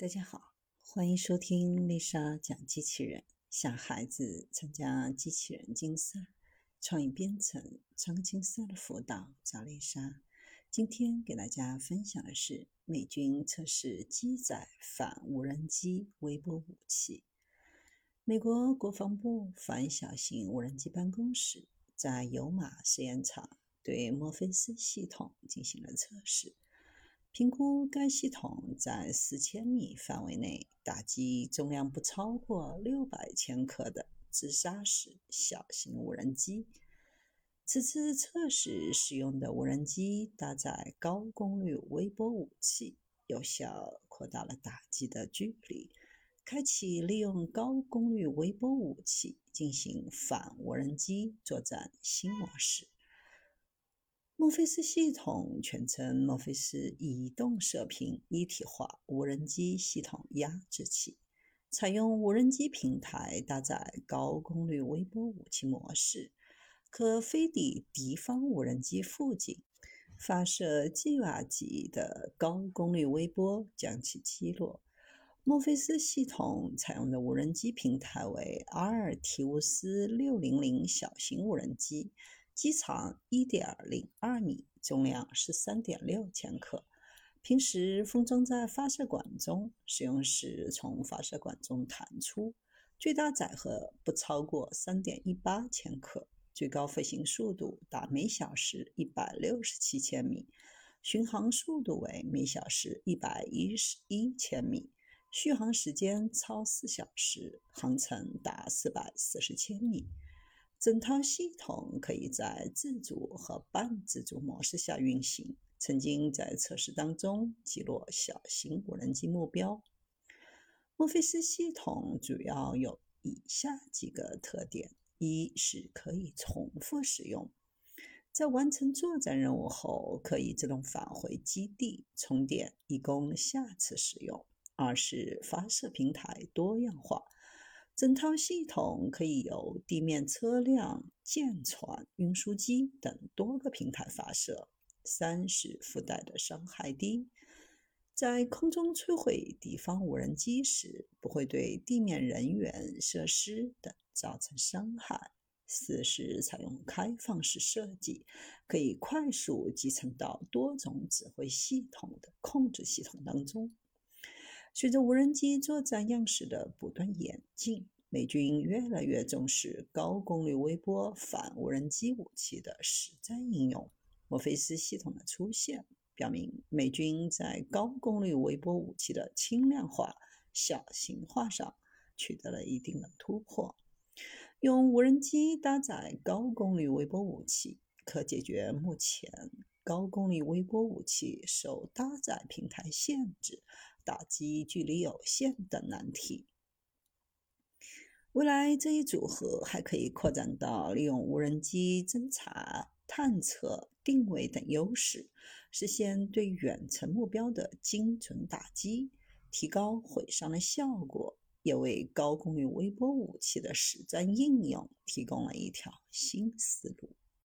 大家好，欢迎收听丽莎讲机器人，小孩子参加机器人竞赛、创意编程、创竞赛的辅导，找丽莎。今天给大家分享的是美军测试机载反无人机微波武器。美国国防部反小型无人机办公室在尤马试验场对墨菲斯系统进行了测试。评估该系统在四千米范围内打击重量不超过六百千克的自杀式小型无人机。此次测试使用的无人机搭载高功率微波武器，有效扩大了打击的距离，开启利用高功率微波武器进行反无人机作战新模式。墨菲斯系统全称墨菲斯移动射频一体化无人机系统压制器，采用无人机平台搭载高功率微波武器模式，可飞抵敌方无人机附近，发射 G 瓦级的高功率微波将其击落。墨菲斯系统采用的无人机平台为阿尔提乌斯六零零小型无人机。机长一点零二米，重量是三点六千克。平时封装在发射管中，使用时从发射管中弹出。最大载荷不超过三点一八千克，最高飞行速度达每小时一百六十七千米，巡航速度为每小时一百一十一千米，续航时间超四小时，航程达四百四十千米。整套系统可以在自主和半自主模式下运行，曾经在测试当中击落小型无人机目标。墨菲斯系统主要有以下几个特点：一是可以重复使用，在完成作战任务后可以自动返回基地充电，以供下次使用；二是发射平台多样化。整套系统可以由地面车辆、舰船、运输机等多个平台发射。三是附带的伤害低，在空中摧毁敌方无人机时，不会对地面人员、设施等造成伤害。四是采用开放式设计，可以快速集成到多种指挥系统的控制系统当中。随着无人机作战样式的不断演进，美军越来越重视高功率微波反无人机武器的实战应用。墨菲斯系统的出现，表明美军在高功率微波武器的轻量化、小型化上取得了一定的突破。用无人机搭载高功率微波武器，可解决目前高功率微波武器受搭载平台限制。打击距离有限的难题。未来这一组合还可以扩展到利用无人机侦察、探测、定位等优势，实现对远程目标的精准打击，提高毁伤的效果，也为高功率微波武器的实战应用提供了一条新思路。